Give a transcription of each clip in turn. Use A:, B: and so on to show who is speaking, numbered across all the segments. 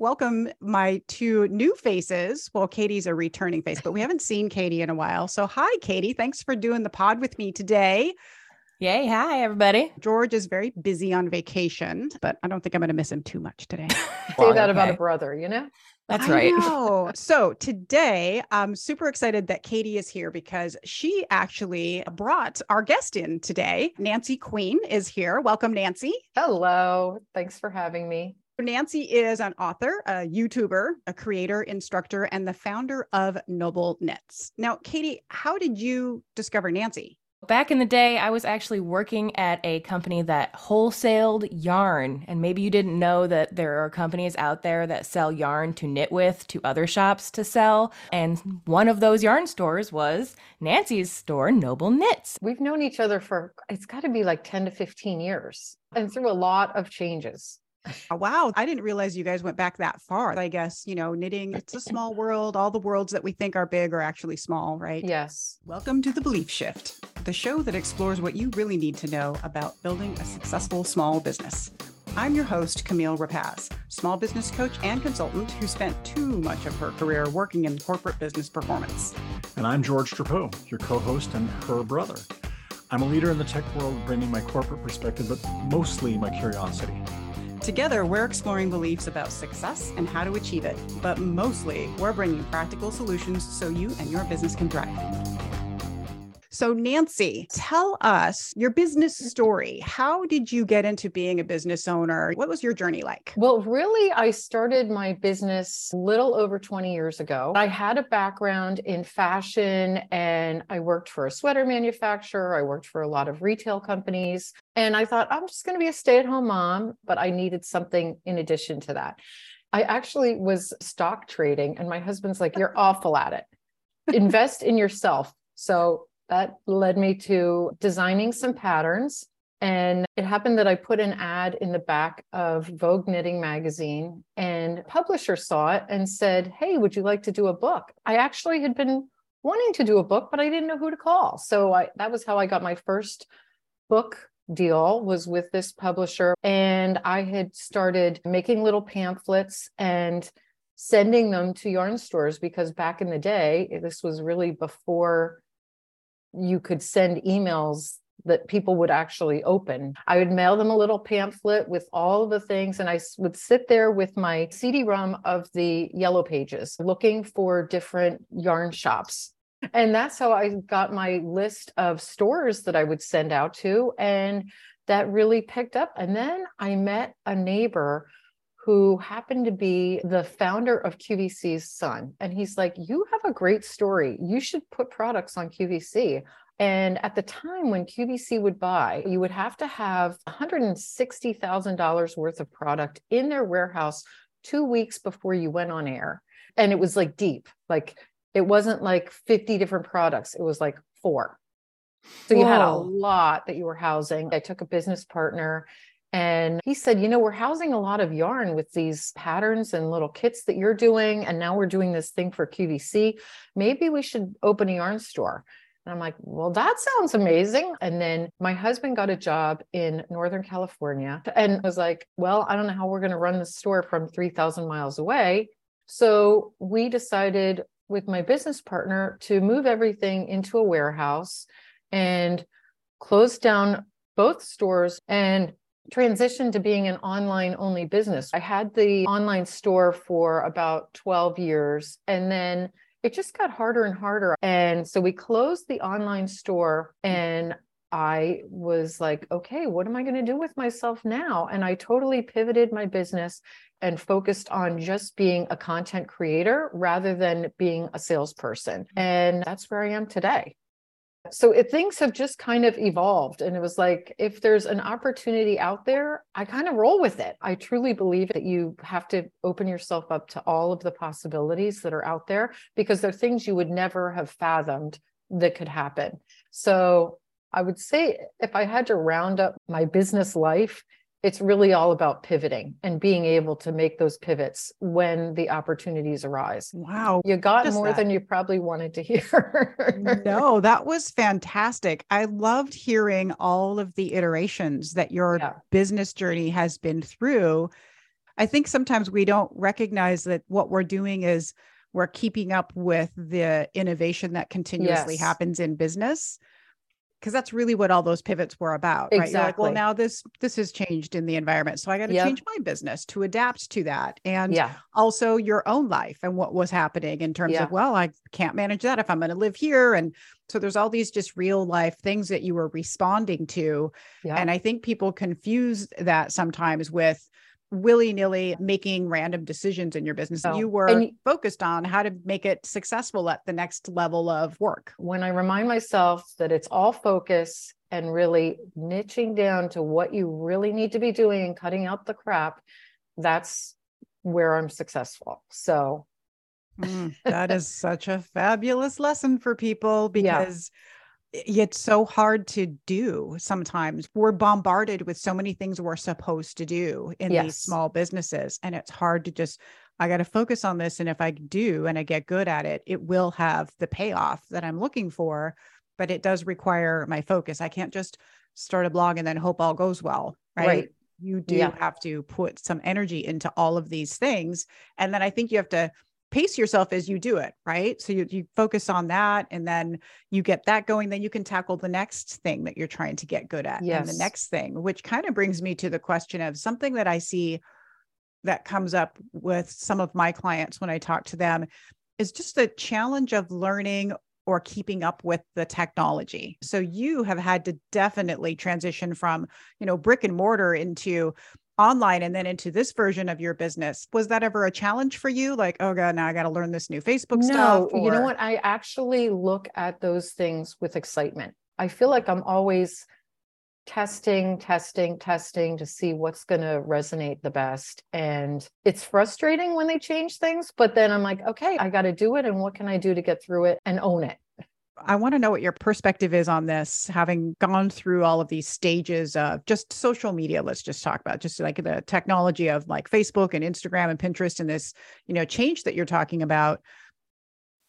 A: welcome my two new faces. Well, Katie's a returning face, but we haven't seen Katie in a while. So, hi, Katie. Thanks for doing the pod with me today.
B: Yay. Hi, everybody.
A: George is very busy on vacation, but I don't think I'm going to miss him too much today.
C: Say that about a brother, you know?
B: That's right.
A: know. so today I'm super excited that Katie is here because she actually brought our guest in today. Nancy Queen is here. Welcome, Nancy.
C: Hello. Thanks for having me.
A: Nancy is an author, a YouTuber, a creator, instructor, and the founder of Noble Knits. Now, Katie, how did you discover Nancy?
B: Back in the day, I was actually working at a company that wholesaled yarn. And maybe you didn't know that there are companies out there that sell yarn to knit with to other shops to sell. And one of those yarn stores was Nancy's store, Noble Knits.
C: We've known each other for, it's got to be like 10 to 15 years and through a lot of changes.
A: Oh, wow. I didn't realize you guys went back that far. I guess, you know, knitting, it's a small world. All the worlds that we think are big are actually small, right?
C: Yes.
A: Welcome to The Belief Shift, the show that explores what you really need to know about building a successful small business. I'm your host, Camille Rapacz, small business coach and consultant who spent too much of her career working in corporate business performance.
D: And I'm George Drapeau, your co host and her brother. I'm a leader in the tech world, bringing my corporate perspective, but mostly my curiosity.
A: Together, we're exploring beliefs about success and how to achieve it, but mostly we're bringing practical solutions so you and your business can thrive. So, Nancy, tell us your business mm-hmm. story. How did you get into being a business owner? What was your journey like?
C: Well, really, I started my business little over 20 years ago. I had a background in fashion and I worked for a sweater manufacturer. I worked for a lot of retail companies. And I thought, I'm just going to be a stay at home mom, but I needed something in addition to that. I actually was stock trading, and my husband's like, You're awful at it. Invest in yourself. So that led me to designing some patterns. And it happened that I put an ad in the back of Vogue Knitting magazine, and publisher saw it and said, Hey, would you like to do a book? I actually had been wanting to do a book, but I didn't know who to call. So I, that was how I got my first book deal was with this publisher and I had started making little pamphlets and sending them to yarn stores because back in the day this was really before you could send emails that people would actually open. I would mail them a little pamphlet with all the things, and I would sit there with my CD-ROM of the yellow pages looking for different yarn shops. And that's how I got my list of stores that I would send out to. And that really picked up. And then I met a neighbor who happened to be the founder of QVC's son. And he's like, You have a great story. You should put products on QVC. And at the time when QVC would buy, you would have to have $160,000 worth of product in their warehouse two weeks before you went on air. And it was like deep, like it wasn't like 50 different products, it was like four. So you had a lot that you were housing. I took a business partner and he said, You know, we're housing a lot of yarn with these patterns and little kits that you're doing. And now we're doing this thing for QVC. Maybe we should open a yarn store. And I'm like, Well, that sounds amazing. And then my husband got a job in Northern California and was like, Well, I don't know how we're going to run the store from 3,000 miles away. So we decided with my business partner to move everything into a warehouse and close down both stores and transition to being an online only business. I had the online store for about 12 years and then it just got harder and harder. And so we closed the online store and I was like, okay, what am I going to do with myself now? And I totally pivoted my business and focused on just being a content creator rather than being a salesperson. And that's where I am today. So it, things have just kind of evolved. And it was like, if there's an opportunity out there, I kind of roll with it. I truly believe that you have to open yourself up to all of the possibilities that are out there because they're things you would never have fathomed that could happen. So I would say if I had to round up my business life, it's really all about pivoting and being able to make those pivots when the opportunities arise.
A: Wow.
C: You got
A: Just
C: more
A: that.
C: than you probably wanted to hear.
A: no, that was fantastic. I loved hearing all of the iterations that your
C: Yeah.
A: business journey has been through. I think sometimes we don't recognize that what we're doing is we're keeping up with the innovation that continuously
C: Yes.
A: happens in business because that's really what all those pivots were about right You're like,
C: Exactly.
A: well now this this has changed in the environment so i got to
C: Yep.
A: change my business to adapt to that and
C: Yeah.
A: also your own life and what was happening in terms
C: Yeah.
A: of well i can't manage that if i'm going to live here and so there's all these just real life things that you were responding to
C: Yeah.
A: and i think people confuse that sometimes with willy-nilly making random decisions in your business. You were
C: And
A: focused on how to make it successful at the next level of work.
C: When I remind myself that it's all focus and really niching down to what you really need to be doing and cutting out the crap, that's where I'm successful. So,
A: Mm, that is such a fabulous lesson for people because i- it's so hard to do sometimes. We're bombarded with so many things we're supposed to do in these small businesses. And it's hard to just, I got to focus on this. And if I do and I get good at it, it will have the payoff that I'm looking for. But it does require my focus. I can't just start a blog and then hope all goes well. Right.
C: Right.
A: You do
C: Yeah.
A: have to put some energy into all of these things. And then I think you have to pace yourself as you do it, right? So you, you focus on that and then you get that going, then you can tackle the next thing that you're trying to get good at and the next thing, which kind of brings me to the question of something that I see that comes up with some of my clients when I talk to them is just the challenge of learning or keeping up with the technology. So you have had to definitely transition from, you know, brick and mortar into online and then into this version of your business. Was that ever a challenge for you? Like, oh god, now I got to learn this new Facebook stuff.
C: no, you know what? I actually look at those things with excitement. I feel like I'm always testing, testing, testing to see what's going to resonate the best. And it's frustrating when they change things, but then I'm like, okay, I got to do it. And what can I do to get through it and own it?
A: I want to know what your perspective is on this, having gone through all of these stages of just social media. Let's just talk about just like the technology of like Facebook and Instagram and Pinterest and this, you know, change that you're talking about.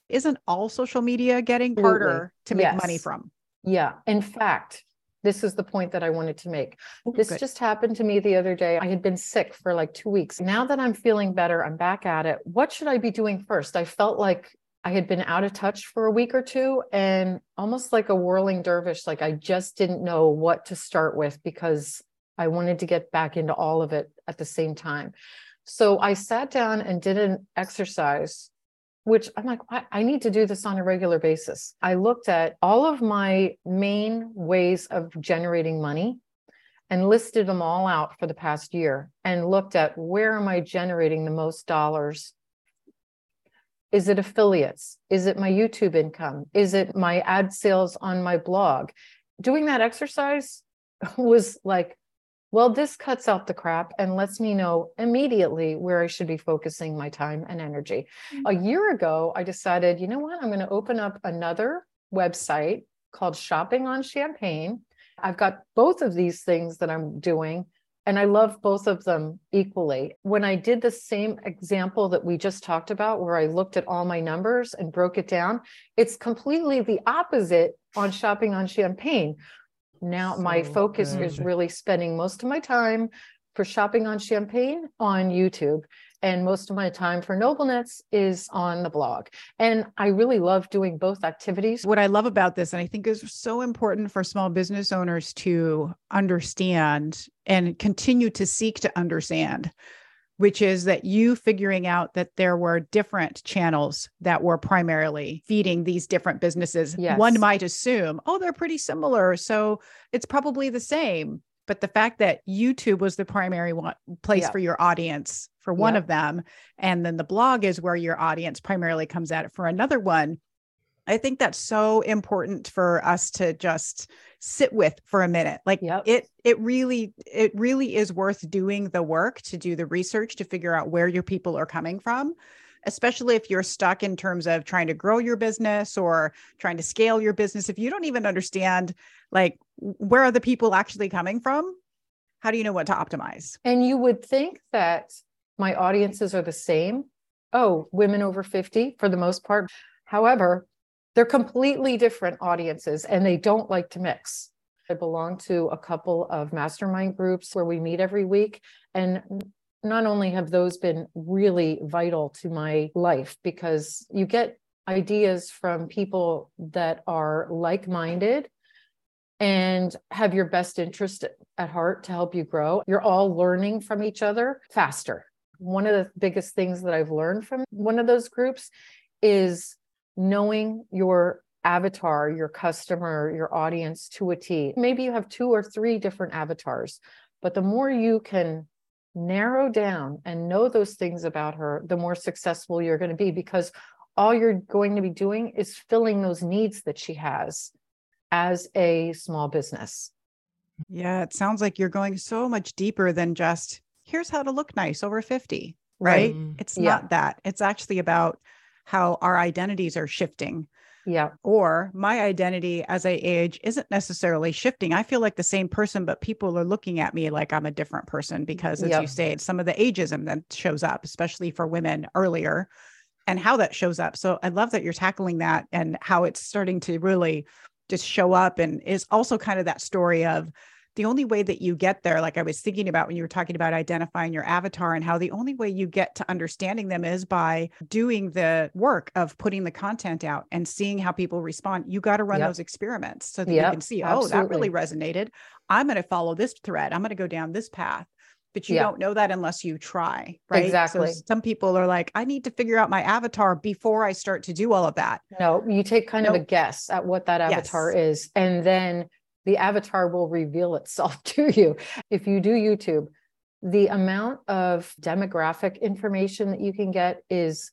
A: Isn't all social media getting harder to make money from?
C: Yeah. In fact, this is the point that I wanted to make.
A: Oh,
C: This
A: good.
C: just happened to me the other day. I had been sick for like two weeks. Now that I'm feeling better, I'm back at it. What should I be doing first? I felt like I had been out of touch for a week or two and almost like a whirling dervish. Like I just didn't know what to start with because I wanted to get back into all of it at the same time. So I sat down and did an exercise which I'm like, I, I need to do this on a regular basis. I looked at all of my main ways of generating money and listed them all out for the past year and looked at where am I generating the most dollars? Is it affiliates? Is it my YouTube income? Is it my ad sales on my blog? Doing that exercise was like, well, this cuts out the crap and lets me know immediately where I should be focusing my time and energy. Mm-hmm. A year ago, I decided, you know what? I'm going to open up another website called Shopping on Champagne. I've got both of these things that I'm doing, and I love both of them equally. When I did the same example that we just talked about, where I looked at all my numbers and broke it down, it's completely the opposite on Shopping on Champagne. Now, my
A: So
C: focus is really spending most of my time for shopping on champagne on YouTube. And most of my time for Noble Knits is on the blog. And I really love doing both activities.
A: What I love about this, and I think is so important for small business owners to understand and continue to seek to understand, which is that you figuring out that there were different channels that were primarily feeding these different businesses.
C: Yes.
A: One might assume, oh, they're pretty similar. So it's probably the same. But the fact that YouTube was the primary one, place
C: Yeah.
A: for your audience for one
C: Yeah.
A: of them, and then the blog is where your audience primarily comes at it for another one. I think that's so important for us to just sit with for a minute. Like
C: Yep.
A: it it really it really is worth doing the work to do the research to figure out where your people are coming from, especially if you're stuck in terms of trying to grow your business or trying to scale your business if you don't even understand like where are the people actually coming from? How do you know what to optimize?
C: And you would think that my audiences are the same. Oh, women over 50 for the most part. However, they're completely different audiences and they don't like to mix. I belong to a couple of mastermind groups where we meet every week. And not only have those been really vital to my life because you get ideas from people that are like minded and have your best interest at heart to help you grow. You're all learning from each other faster. One of the biggest things that I've learned from one of those groups is knowing your avatar, your customer, your audience to a T. Maybe you have two or three different avatars, but the more you can narrow down and know those things about her, the more successful you're going to be because all you're going to be doing is filling those needs that she has as a small business.
A: Yeah, it sounds like you're going so much deeper than just here's how to look nice over 50, right? right. Mm-hmm. It's yeah. not that. It's actually about how our identities are shifting.
C: Yeah.
A: Or my identity as I age isn't necessarily shifting. I feel like the same person, but people are looking at me like I'm a different person because, as yep. you say, some of the ageism that shows up, especially for women earlier, and how that shows up. So I love that you're tackling that and how it's starting to really just show up and is also kind of that story of the only way that you get there like i was thinking about when you were talking about identifying your avatar and how the only way you get to understanding them is by doing the work of putting the content out and seeing how people respond you got to run yep. those experiments so that yep, you can see oh that really resonated i'm going to follow this thread i'm going to go down this path but you yeah. don't know that unless you try right
C: exactly
A: so some people are like i need to figure out my avatar before i start to do all of that
C: no you take kind nope. of a guess at what that avatar yes. is and then the avatar will reveal itself to you if you do youtube the amount of demographic information that you can get is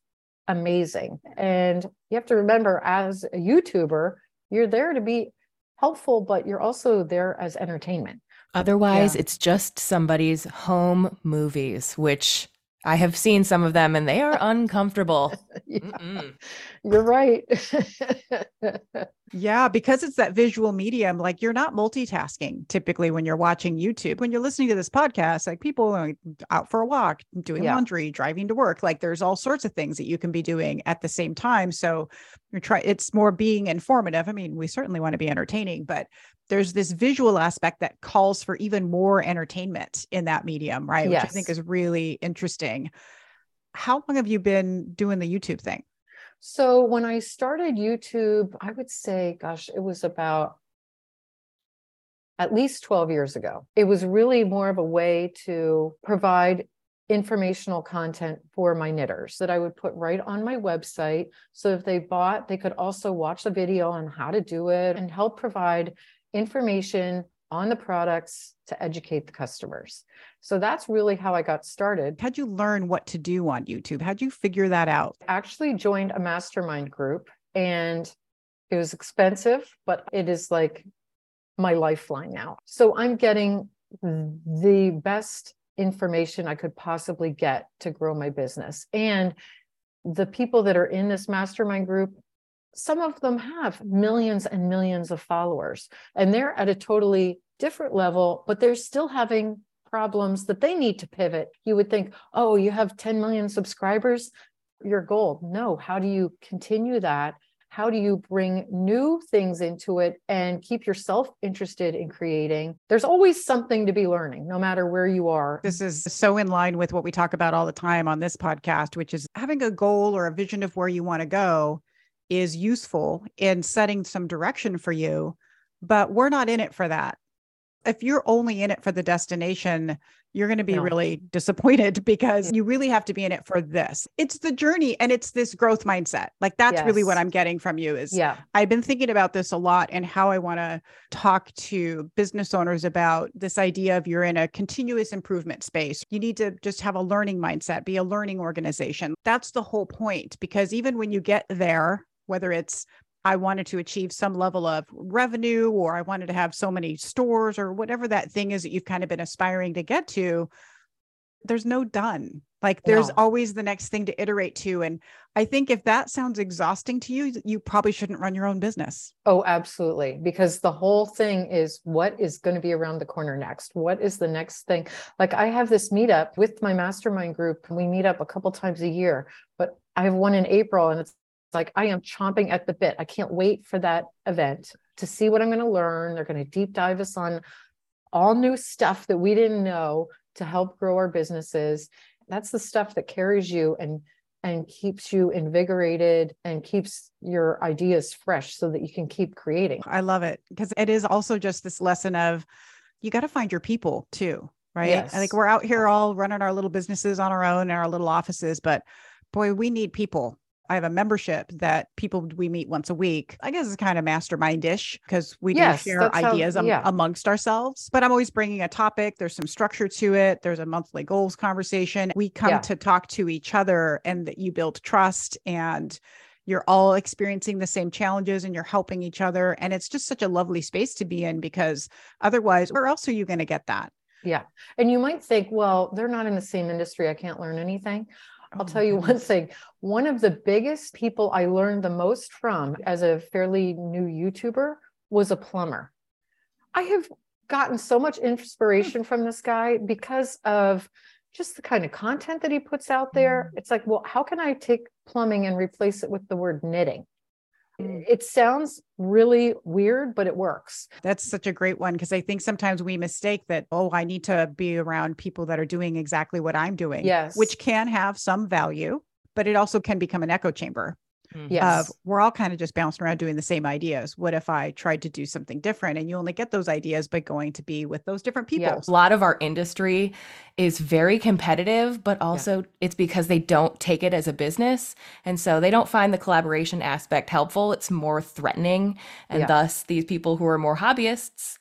C: amazing and you have to remember as a youtuber you're there to be helpful but you're also there as entertainment
B: Otherwise, yeah. it's just somebody's home movies, which I have seen some of them and they are uncomfortable.
C: You're right.
A: Yeah, because it's that visual medium, like you're not multitasking typically when you're watching YouTube. When you're listening to this podcast, like people are out for a walk, doing yeah. laundry, driving to work, like there's all sorts of things that you can be doing at the same time. So you're trying, it's more being informative. I mean, we certainly want to be entertaining, but there's this visual aspect that calls for even more entertainment in that medium, right? Yes. Which I think is really interesting. How long have you been doing the YouTube thing?
C: So when I started YouTube, I would say, gosh, it was about at least 12 years ago. It was really more of a way to provide informational content for my knitters that I would put right on my website. So if they bought, they could also watch the video on how to do it and help provide information on the products to educate the customers. So that's really how I got started.
A: How'd you learn what to do on YouTube? How'd you figure that out?
C: Actually joined a mastermind group and it was expensive, but it is like my lifeline now. So I'm getting the best information I could possibly get to grow my business. And the people that are in this mastermind group some of them have millions and millions of followers and they're at a totally different level but they're still having problems that they need to pivot. You would think oh you have 10 million subscribers? Your goal. no. How do you continue that? How do you bring new things into it and keep yourself interested in creating? There's always something to be learning no matter where you are.
A: This is so in line with what we talk about all the time on this podcast which is having a goal or a vision of where you want to go is useful in setting some direction for you, but we're not in it for that. If you're only in it for the destination, you're going to be no. really disappointed because you really have to be in it for this. It's the journey and it's this growth mindset. Like that's yes. really what I'm getting from you is
C: yeah.
A: I've been thinking about this a lot and how I want to talk to business owners about this idea of you're in a continuous improvement space. You need to just have a learning mindset, be a learning organization. That's the whole point because even when you get there, whether it's I wanted to achieve some level of revenue or I wanted to have so many stores or whatever that thing is that you've kind of been aspiring to get to, there's no done. Like there's no. always the next thing to iterate to. And I think if that sounds exhausting to you, you probably shouldn't run your own business.
C: Oh, absolutely. Because the whole thing is what is going to be around the corner next? What is the next thing? Like I have this meetup with my mastermind group. And we meet up a couple times a year, but I have one in April and it's like I am chomping at the bit. I can't wait for that event to see what I'm going to learn. They're going to deep dive us on all new stuff that we didn't know to help grow our businesses. That's the stuff that carries you and and keeps you invigorated and keeps your ideas fresh so that you can keep creating.
A: I love it because it is also just this lesson of you got to find your people too, right?
C: Yes.
A: Like we're out here all running our little businesses on our own in our little offices, but boy, we need people I have a membership that people we meet once a week. I guess it's kind of mastermind-ish because we
C: Yes,
A: do share
C: that's how-
A: ideas
C: yeah.
A: amongst ourselves. But I'm always bringing a topic. There's some structure to it. There's a monthly goals conversation. We come
C: Yeah.
A: to talk to each other, and that you build trust and. You're all experiencing the same challenges and you're helping each other. And it's just such a lovely space to be in because otherwise, where else are you going to get that?
C: Yeah. And you might think, well, they're not in the same industry. I can't learn anything. I'll
A: Oh
C: tell you one thing. One of the biggest people I learned the most from as a fairly new YouTuber was a plumber. I have gotten so much hmm. inspiration from this guy because of just the kind of content that he puts out there. Hmm. It's like, well, how can I take plumbing and replace it with the word knitting?
A: Mm.
C: It sounds really weird, but it works.
A: That's such a great one because I think sometimes we mistake that, oh, I need to be around people that are doing exactly what I'm doing.
C: Yes.
A: Which can have some value, but it also can become an echo chamber
C: Yes.
A: of we're all kind of just bouncing around doing the same ideas. What if I tried to do something different? And you only get those ideas by going to be with those different people.
C: Yeah.
B: A lot of our industry is very competitive, but also it's because they don't take it as a business. And so they don't find the collaboration aspect helpful. It's more threatening. And
C: Yeah.
B: thus, these people who are more hobbyists,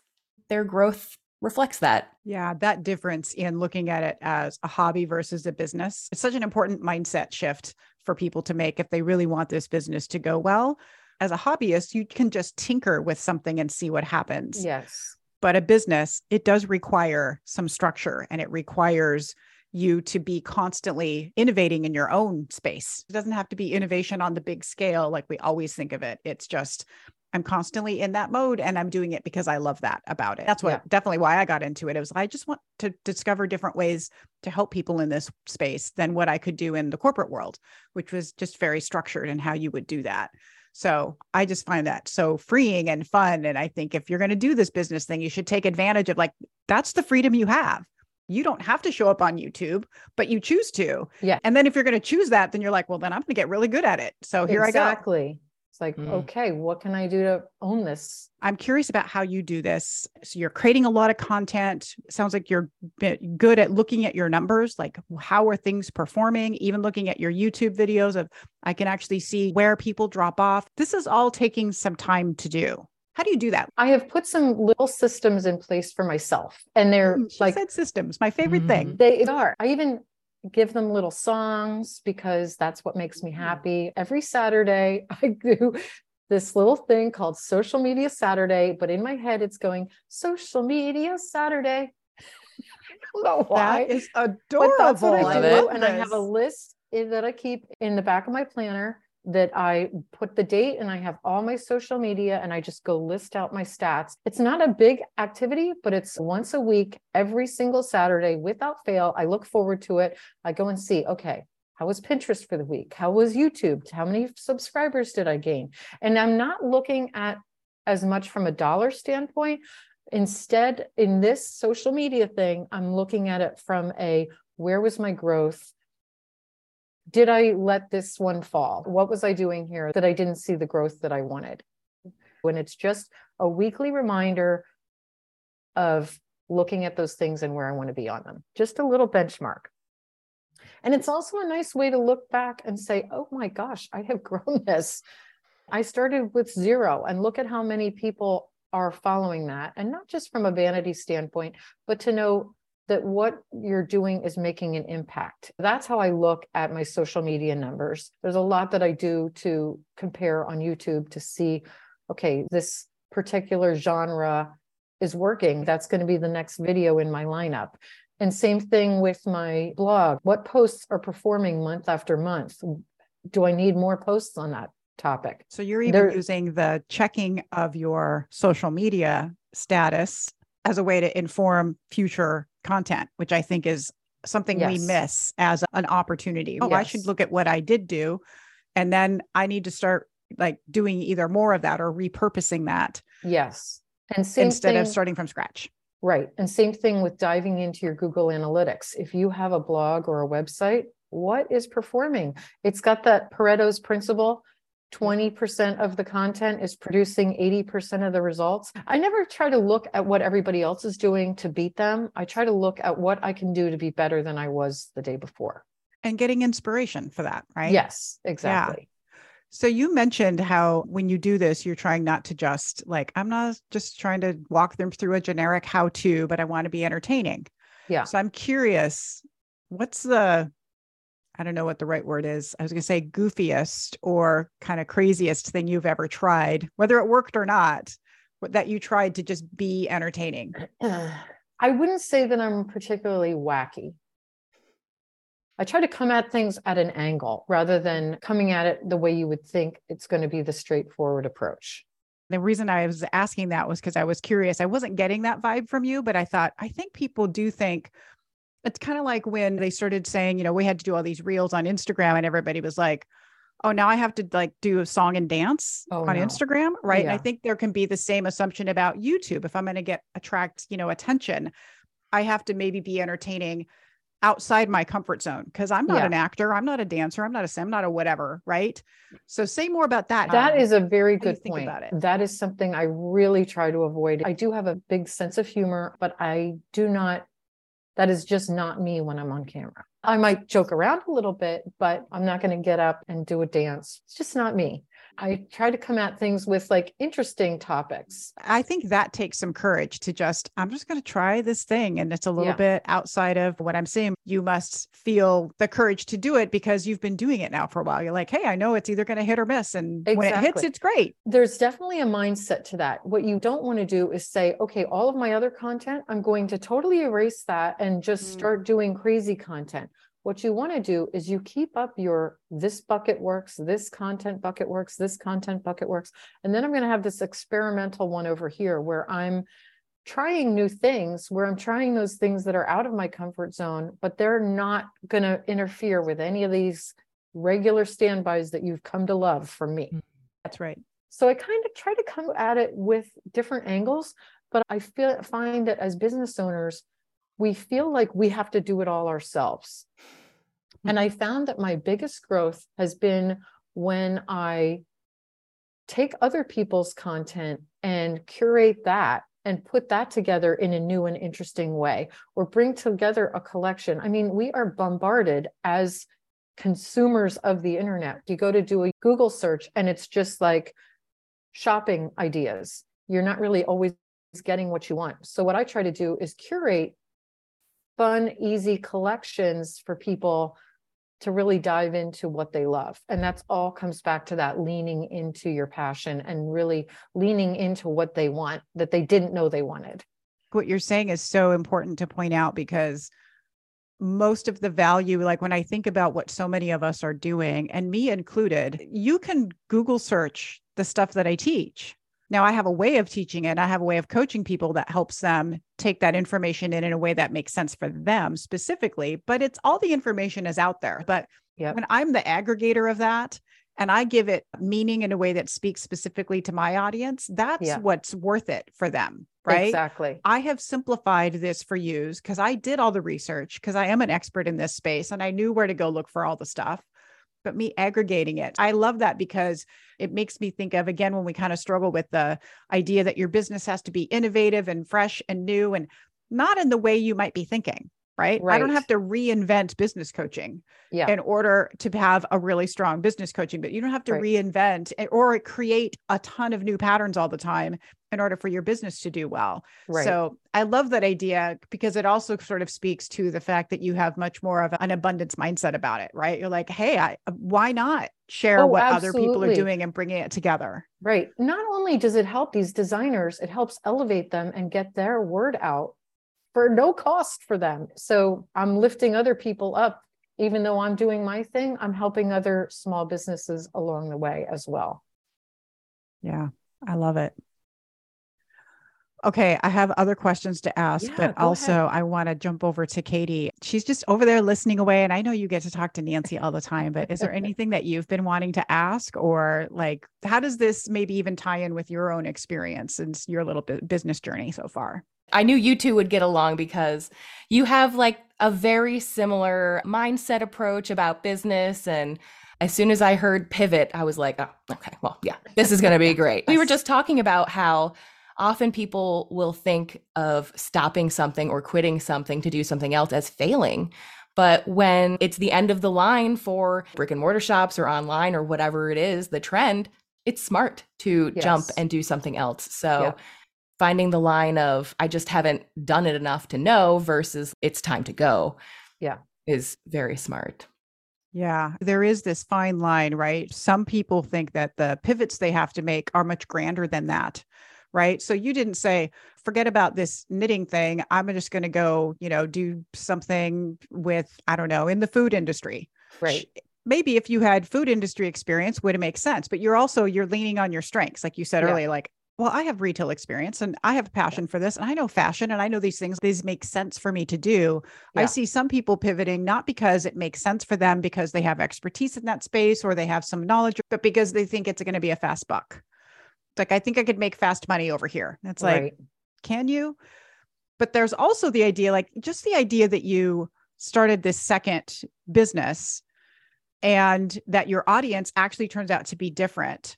B: their growth reflects that.
A: Yeah, that difference in looking at it as a hobby versus a business. It's such an important mindset shift for people to make if they really want this business to go well. As a hobbyist, you can just tinker with something and see what happens.
C: Yes.
A: But a business, it does require some structure and it requires you to be constantly innovating in your own space. It doesn't have to be innovation on the big scale like we always think of it. It's just I'm constantly in that mode and I'm doing it because I love that about it. That's what
C: Yeah.
A: definitely why I got into it. It was I just want to discover different ways to help people in this space than what I could do in the corporate world, which was just very structured in how you would do that. So I just find that so freeing and fun. And I think if you're going to do this business thing, you should take advantage of like that's the freedom you have. You don't have to show up on YouTube, but you choose to.
C: Yeah.
A: And then if you're going to choose that, then you're like, well, then I'm going to get really good at it. So here I go.
C: exactly. It's like,
B: Mm.
C: okay, what can I do to own this?
A: I'm curious about how you do this. So you're creating a lot of content. Sounds like you're bit good at looking at your numbers, like how are things performing, even looking at your YouTube videos of I can actually see where people drop off. This is all taking some time to do. How do you do that?
C: I have put some little systems in place for myself, and they're
A: Mm, she
C: like
A: said systems, my favorite thing.
C: they are. I even give them little songs because that's what makes me happy. Every Saturday, I do this little thing called Social Media Saturday, but in my head, it's going Social Media Saturday. I don't know why.
A: That is
C: But
A: adorable.
C: that's what I
B: Love
C: do.
B: it.
C: And I have a list that I keep in the back of my planner that I put the date and I have all my social media and I just go list out my stats. It's not a big activity, but it's once a week, every single Saturday without fail. I look forward to it. I go and see, okay, how was Pinterest for the week? How was YouTube? How many subscribers did I gain? And I'm not looking at as much from a dollar standpoint. Instead, in this social media thing, I'm looking at it from a where was my growth? Did I let this one fall? What was I doing here that I didn't see the growth that I wanted? When it's just a weekly reminder of looking at those things and where I want to be on them, just a little benchmark. And it's also a nice way to look back and say, oh my gosh, I have grown this. I started with zero and look at how many people are following that. And not just from a vanity standpoint, but to know that what you're doing is making an impact. That's how I look at my social media numbers. There's a lot that I do to compare on YouTube to see, okay, this particular genre is working. That's going to be the next video in my lineup. And same thing with my blog. What posts are performing month after month? Do I need more posts on that topic?
A: So you're even
C: There-
A: using the checking of your social media status as a way to inform future content, which I think is something we miss as an opportunity. Oh, I should look at what I did do. And then I need to start like doing either more of that or repurposing that
C: Yes. And
A: instead
C: thing,
A: of starting from scratch.
C: Right. And same thing with diving into your Google Analytics. If you have a blog or a website, what is performing? It's got that Pareto's principle 20% of the content is producing 80% of the results. I never try to look at what everybody else is doing to beat them. I try to look at what I can do to be better than I was the day before.
A: And getting inspiration for that, right?
C: Yes, exactly.
A: Yeah. So you mentioned how when you do this, you're trying not to just like, I'm not just trying to walk them through a generic how to, but I want to be entertaining.
C: Yeah.
A: So I'm curious, what's the, I don't know what the right word is. I was going to say goofiest or kind of craziest thing you've ever tried, whether it worked or not, that you tried to just be entertaining?
C: I wouldn't say that I'm particularly wacky. I try to come at things at an angle rather than coming at it the way you would think it's going to be the straightforward approach.
A: The reason I was asking that was because I was curious. I wasn't getting that vibe from you, but I thought, I think people do think it's kind of like when they started saying, you know, we had to do all these reels on Instagram and everybody was like, oh, now I have to like do a song and dance oh, on no. Instagram. Right. Yeah. And I think there can be the same assumption about YouTube. If I'm going to get attract, you know, attention, I have to maybe be entertaining outside my comfort zone because I'm not yeah. an actor, I'm not a dancer, I'm not a I'm not a whatever, right? So say more about that.
C: That um, is a very good point. About it? That is something I really try to avoid. I do have a big sense of humor, but I do not that is just not me when I'm on camera. I might joke around a little bit, but I'm not going to get up and do a dance. It's just not me. I try to come at things with like interesting topics.
A: I think that takes some courage to just, I'm just going to try this thing. And it's a little yeah. bit outside of what I'm saying. You must feel the courage to do it because you've been doing it now for a while. You're like, hey, I know it's either going to hit or miss. And exactly. when it hits, it's great.
C: There's definitely a mindset to that. What you don't want to do is say, okay, all of my other content, I'm going to totally erase that and just mm. start doing crazy content. What you want to do is you keep up your this bucket works, this content bucket works, this content bucket works. And then I'm going to have this experimental one over here where I'm trying new things, where I'm trying those things that are out of my comfort zone, but they're not going to interfere with any of these regular standbys that you've come to love from me. Mm,
A: that's right.
C: So I kind of try to come at it with different angles, but I feel find that as business owners, we feel like we have to do it all ourselves. And I found that my biggest growth has been when I take other people's content and curate that and put that together in a new and interesting way or bring together a collection. I mean, we are bombarded as consumers of the internet. You go to do a Google search and it's just like shopping ideas. You're not really always getting what you want. So, what I try to do is curate fun, easy collections for people to really dive into what they love. And that's all comes back to that leaning into your passion and really leaning into what they want that they didn't know they wanted.
A: What you're saying is so important to point out because most of the value, like when I think about what so many of us are doing, and me included, you can Google search the stuff that I teach. Now I have a way of teaching it. I have a way of coaching people that helps them take that information in in a way that makes sense for them specifically, but it's all the information is out there. But yep. when I'm the aggregator of that and I give it meaning in a way that speaks specifically to my audience, that's yep. what's worth it for them. Right.
C: Exactly.
A: I have simplified this for you because I did all the research because I am an expert in this space and I knew where to go look for all the stuff but me aggregating it. I love that because it makes me think of again when we kind of struggle with the idea that your business has to be innovative and fresh and new and not in the way you might be thinking. Right? right? I don't have to reinvent business coaching yeah. in order to have a really strong business coaching, but you don't have to right. reinvent eh, or create a ton of new patterns all the time in order for your business to do well. Right. So I love that idea because it also sort of speaks to the fact that you have much more of an abundance mindset about it, right? You're like, hey, I, why not share oh, what absolutely. other people are doing and bringing it together?
C: Right. Not only does it help these designers, it helps elevate them and get their word out for no cost for them. So I'm lifting other people up. Even though I'm doing my thing, I'm helping other small businesses along the way as well.
A: Yeah, I love it. Okay, I have other questions to ask, yeah, but also ahead. I want to jump over to Katie. She's just over there listening away. And I know you get to talk to Nancy all the time, but is there anything that you've been wanting to ask? Or like, how does this maybe even tie in with your own experience and your little business journey so far?
B: I knew you two would get along because you have like a very similar mindset approach about business. And as soon as I heard pivot, I was like, oh, okay, well, yeah, this is going to be great. we were just talking about how often people will think of stopping something or quitting something to do something else as failing. But when it's the end of the line for brick and mortar shops or online or whatever it is, the trend, it's smart to yes. jump and do something else. So yeah. finding the line of I just haven't done it enough to know versus it's time to go.
C: Yeah.
B: Is very smart.
A: Yeah, there is this fine line, right? Some people think that the pivots they have to make are much grander than that right? So you didn't say, forget about this knitting thing. I'm just going to go, you know, do something with, I don't know, in the food industry.
C: Right.
A: Maybe if you had food industry experience, would it make sense? But you're also you're leaning on your strengths, like you said yeah. earlier, like well, I have retail experience and I have a passion for this and I know fashion and I know these things. These make sense for me to do. Yeah. I see some people pivoting not because it makes sense for them because they have expertise in that space or they have some knowledge, but because they think it's going to be a fast buck like I think I could make fast money over here. It's like, right. can you? But there's also the idea, like just the idea that you started this second business and that your audience actually turns out to be different.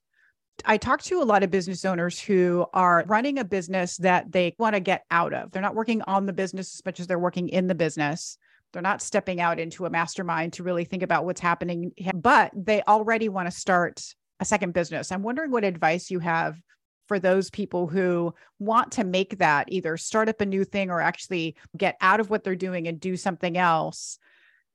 A: I talk to a lot of business owners who are running a business that they want to get out of. They're not working on the business as much as they're working in the business. They're not stepping out into a mastermind to really think about what's happening, but they already want to start a second business. I'm wondering what advice you have for those people who want to make that either start up a new thing or actually get out of what they're doing and do something else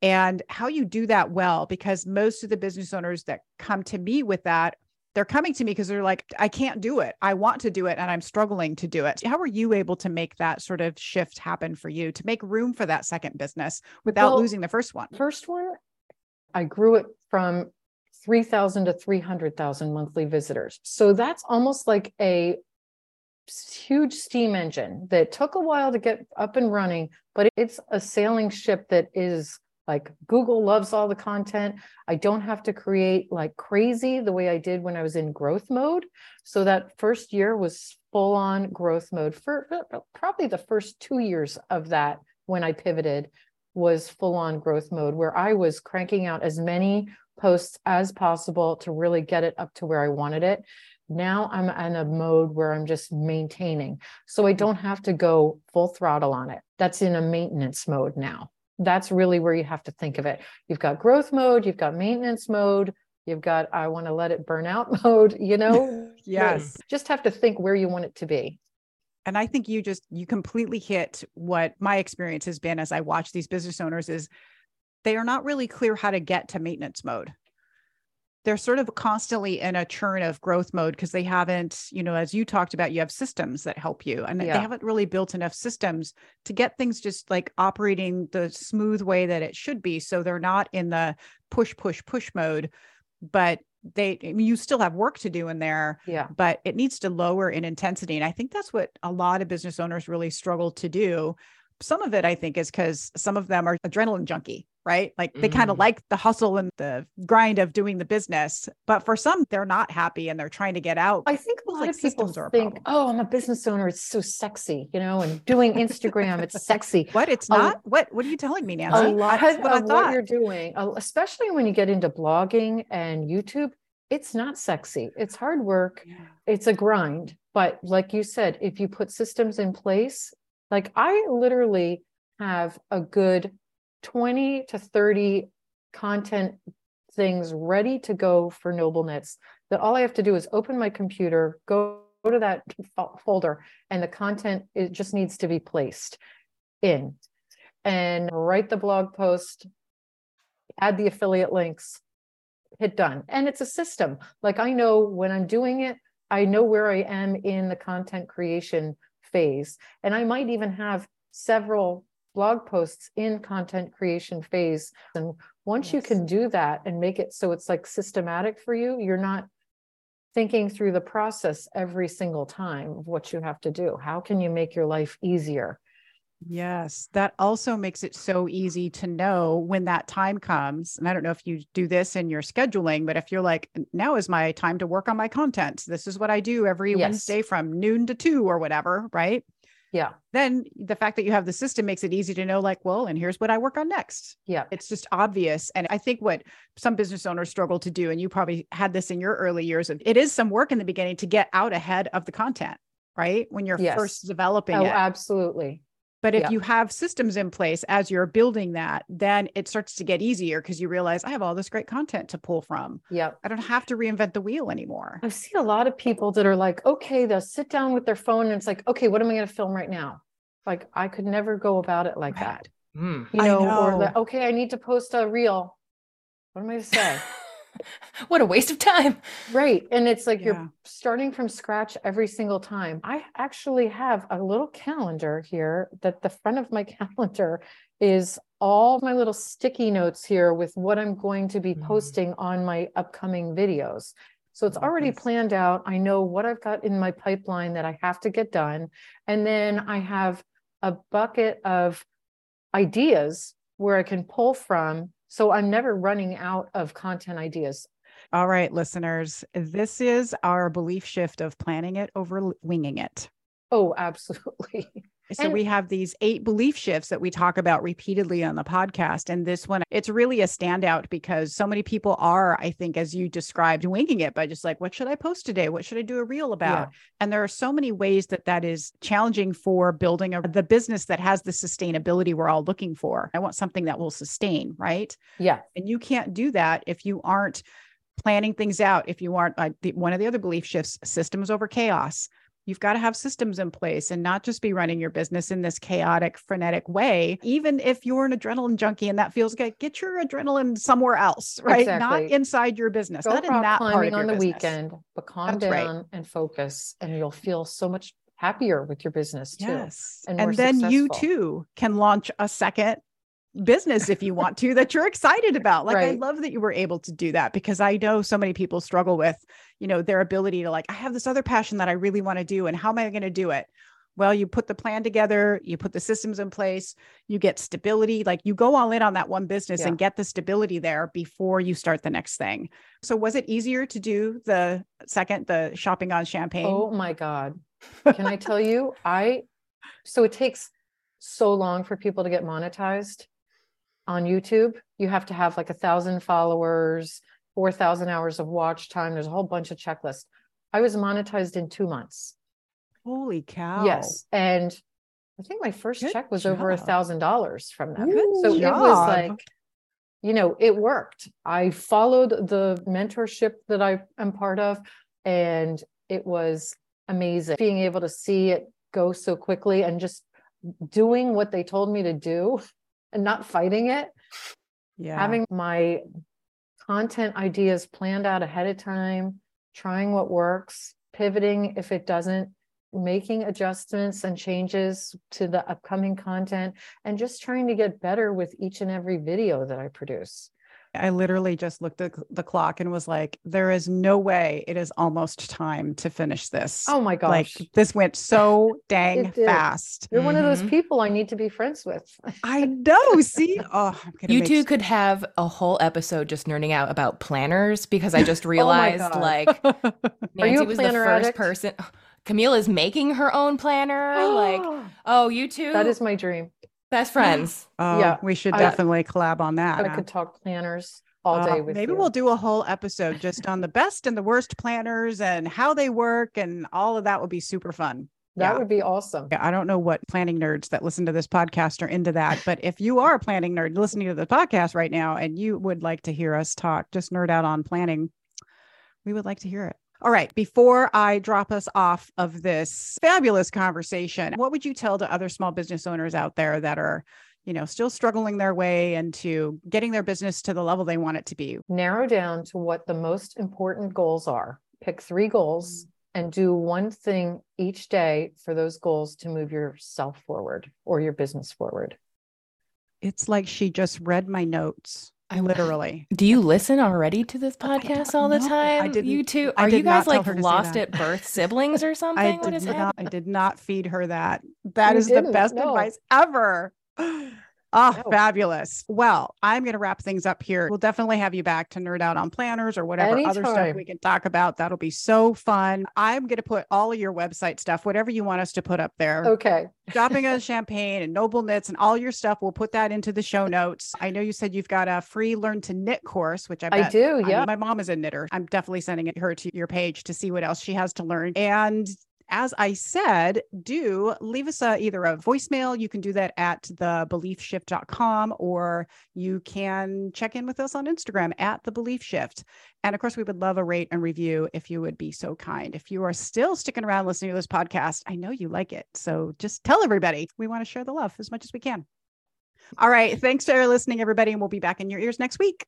A: and how you do that well because most of the business owners that come to me with that they're coming to me because they're like i can't do it. I want to do it and i'm struggling to do it. How are you able to make that sort of shift happen for you to make room for that second business without well, losing the first one?
C: first one i grew it from 3,000 to 300,000 monthly visitors. So that's almost like a huge steam engine that took a while to get up and running, but it's a sailing ship that is like Google loves all the content. I don't have to create like crazy the way I did when I was in growth mode. So that first year was full on growth mode for probably the first two years of that when I pivoted was full on growth mode where I was cranking out as many posts as possible to really get it up to where I wanted it. Now I'm in a mode where I'm just maintaining. So I don't have to go full throttle on it. That's in a maintenance mode now. That's really where you have to think of it. You've got growth mode, you've got maintenance mode, you've got I want to let it burn out mode, you know?
A: yes.
C: Just have to think where you want it to be
A: and i think you just you completely hit what my experience has been as i watch these business owners is they are not really clear how to get to maintenance mode. They're sort of constantly in a churn of growth mode because they haven't, you know, as you talked about, you have systems that help you and yeah. they haven't really built enough systems to get things just like operating the smooth way that it should be. So they're not in the push, push, push mode, but they I mean, you still have work to do in there
C: yeah
A: but it needs to lower in intensity and i think that's what a lot of business owners really struggle to do some of it i think is because some of them are adrenaline junkie right? Like they mm. kind of like the hustle and the grind of doing the business, but for some, they're not happy and they're trying to get out.
C: I think a lot like of people think, "Oh, I'm a business owner; it's so sexy," you know, and doing Instagram, it's sexy.
A: What? It's not. what? What are you telling me, Nancy?
C: A lot of what, what you're doing, especially when you get into blogging and YouTube, it's not sexy. It's hard work. Yeah. It's a grind. But like you said, if you put systems in place, like I literally have a good 20 to 30 content things ready to go for Noble Knits that all I have to do is open my computer, go, go to that folder, and the content it just needs to be placed in and write the blog post, add the affiliate links, hit done. And it's a system. Like I know when I'm doing it, I know where I am in the content creation phase. And I might even have several blog posts in content creation phase. And once yes. you can do that and make it so it's like systematic for you, you're not thinking through the process every single time of what you have to do. How can you make your life easier?
A: Yes, that also makes it so easy to know when that time comes. And I don't know if you do this in your scheduling, but if you're like, now is my time to work on my content, this is what I do every yes. Wednesday from noon to two or whatever, right?
C: Yeah.
A: Then the fact that you have the system makes it easy to know, like, well, and here's what I work on next.
C: Yeah.
A: It's just obvious. And I think what some business owners struggle to do, and you probably had this in your early years, of it is some work in the beginning to get out ahead of the content, right? When you're
C: Yes.
A: first developing
C: Oh,
A: it.
C: absolutely.
A: But if
C: Yeah.
A: you have systems in place as you're building that, then it starts to get easier because you realize I have all this great content to pull from.
C: Yeah.
A: I don't have to reinvent the wheel anymore.
C: I've seen a lot of people that are like, okay, they'll sit down with their phone and it's like, okay, what am I going to film right now? Like, I could never go about it like that.
B: Mm.
C: You
A: I
C: know, or
A: know.
C: the, okay, I need to post a reel. What am I to say?
B: what a waste of time.
C: right. And it's like
A: Yeah.
C: you're starting from scratch every single time. I actually have a little calendar here that the front of my calendar is all my little sticky notes here with what I'm going to be
B: Mm.
C: posting on my upcoming videos. So it's already planned out. I know what I've got in my pipeline that I have to get done. And then I have a bucket of ideas where I can pull from. So I'm never running out of content ideas.
A: All right, listeners, this is our belief shift of planning it over winging it.
C: Oh, absolutely.
A: So
C: And-
A: we have these eight belief shifts that we talk about repeatedly on the podcast. And this one, it's really a standout because so many people are, I think, as you described, winging it by just like, what should I post today? What should I do a reel about? And there are so many ways that that is challenging for building a, the business that has the sustainability we're all looking for. I want something that will sustain, right?
C: Yeah.
A: And you can't do that if you aren't planning things out. If you aren't, uh, the, one of the other belief shifts, systems over chaos. You've got to have systems in place and not just be running your business in this chaotic, frenetic way. Even if you're an adrenaline junkie and that feels good, get your adrenaline somewhere else, right? Not inside your business,
C: Go
A: not in that part
C: climbing
A: of
C: on
A: your
C: the
A: business.
C: weekend, but calm
A: That's right.
C: down and focus, and you'll feel so much happier with your business too.
A: Yes.
C: and
A: And, then you too can launch a second business if you want to that you're excited about. Like I love that you were able to do that because I know so many people struggle with, you know, their ability to like I have this other passion that I really want to do and how am I going to do it? Well, you put the plan together, you put the systems in place, you get stability, like you go all in on that one business
C: Yeah.
A: and get the stability there before you start the next thing. So was it easier to do the second the shopping on champagne?
C: Oh my God. Can I tell you? I, so it takes so long for people to get monetized on YouTube. You have to have like a thousand followers, 4,000 hours of watch time. There's a whole bunch of checklists. I was monetized in two months.
A: Holy cow.
C: Yes. And I think my first
A: Good
C: check was over a thousand dollars from them.
A: Good
C: so it was like, you know, it worked. I followed the mentorship that I am part of, and it was amazing being able to see it go so quickly and just doing what they told me to do and not fighting it.
A: Yeah.
C: Having my content ideas planned out ahead of time, trying what works, pivoting if it doesn't, making adjustments and changes to the upcoming content, and just trying to get better with each and every video that I produce.
A: I literally just looked at the clock and was like, there is no way it is almost time to finish this.
C: Oh my gosh.
A: like this went so dang fast.
C: You're one of those
B: Mhm.
C: people I need to be friends with.
A: I know. See, oh, I'm gonna
B: You two
A: s-
B: could have a whole episode just nerding out about planners because I just
C: Oh
B: realized
C: God.
B: like
C: Are you
B: Nancy
C: a
B: was the first
C: addict?
B: person. Camille is making her own planner. like, oh, you two
C: that is my dream.
B: Best friends.
A: Oh,
C: Yeah,
A: we should
C: I-
A: definitely collab on that.
C: I could talk planners all
A: Uh,
C: day with
A: maybe
C: you.
A: we'll do a whole episode just on the best and the worst planners and how they work and all of that would be super fun.
C: that
A: yeah.
C: would be awesome.
A: Yeah, I don't know what planning nerds that listen to this podcast are into that, but if you are a planning nerd listening to the podcast right now and you would like to hear us talk, just nerd out on planning, we would like to hear it. All right, before I drop us off of this fabulous conversation, what would you tell to other small business owners out there that are, you know, still struggling their way into getting their business to the level they want it to be?
C: narrow down to what the most important goals are. Pick three goals and do one thing each day for those goals to move yourself forward or your business forward.
A: It's like she just read my notes.
B: I-
A: literally.
B: Do you listen already to this podcast all the
A: know. I
B: time?
A: didn't-
B: you two
A: I
B: are
A: did
B: you guys like
A: her to say
B: lost at birth siblings or something?
A: I
B: what
A: did
B: is
A: not. I did not feed her that. That
C: You
A: is the
C: didn't,
A: best
C: no.
A: advice ever. Oh, oh, fabulous. Well, I'm going to wrap things up here. We'll definitely have you back to nerd out on planners or whatever Anytime. other stuff we can talk about. That'll be so fun. I'm going to put all of your website stuff, whatever you want us to put up there.
C: Okay.
A: Shopping on Champagne and Noble Knits and all your stuff. We'll put that into the show notes. I know you said you've got a free learn to knit course, which I,
C: I do. Yeah. I
A: mean, my mom is a knitter. I'm definitely sending it her to your page to see what else she has to learn. And as I said, do leave us a, either a voicemail. You can do that at thebeliefshift.com or you can check in with us on Instagram at the belief shift. And of course, we would love a rate and review if you would be so kind. If you are still sticking around listening to this podcast, I know you like it. So just tell everybody we want to share the love as much as we can. All right. Thanks for listening, everybody. And we'll be back in your ears next week.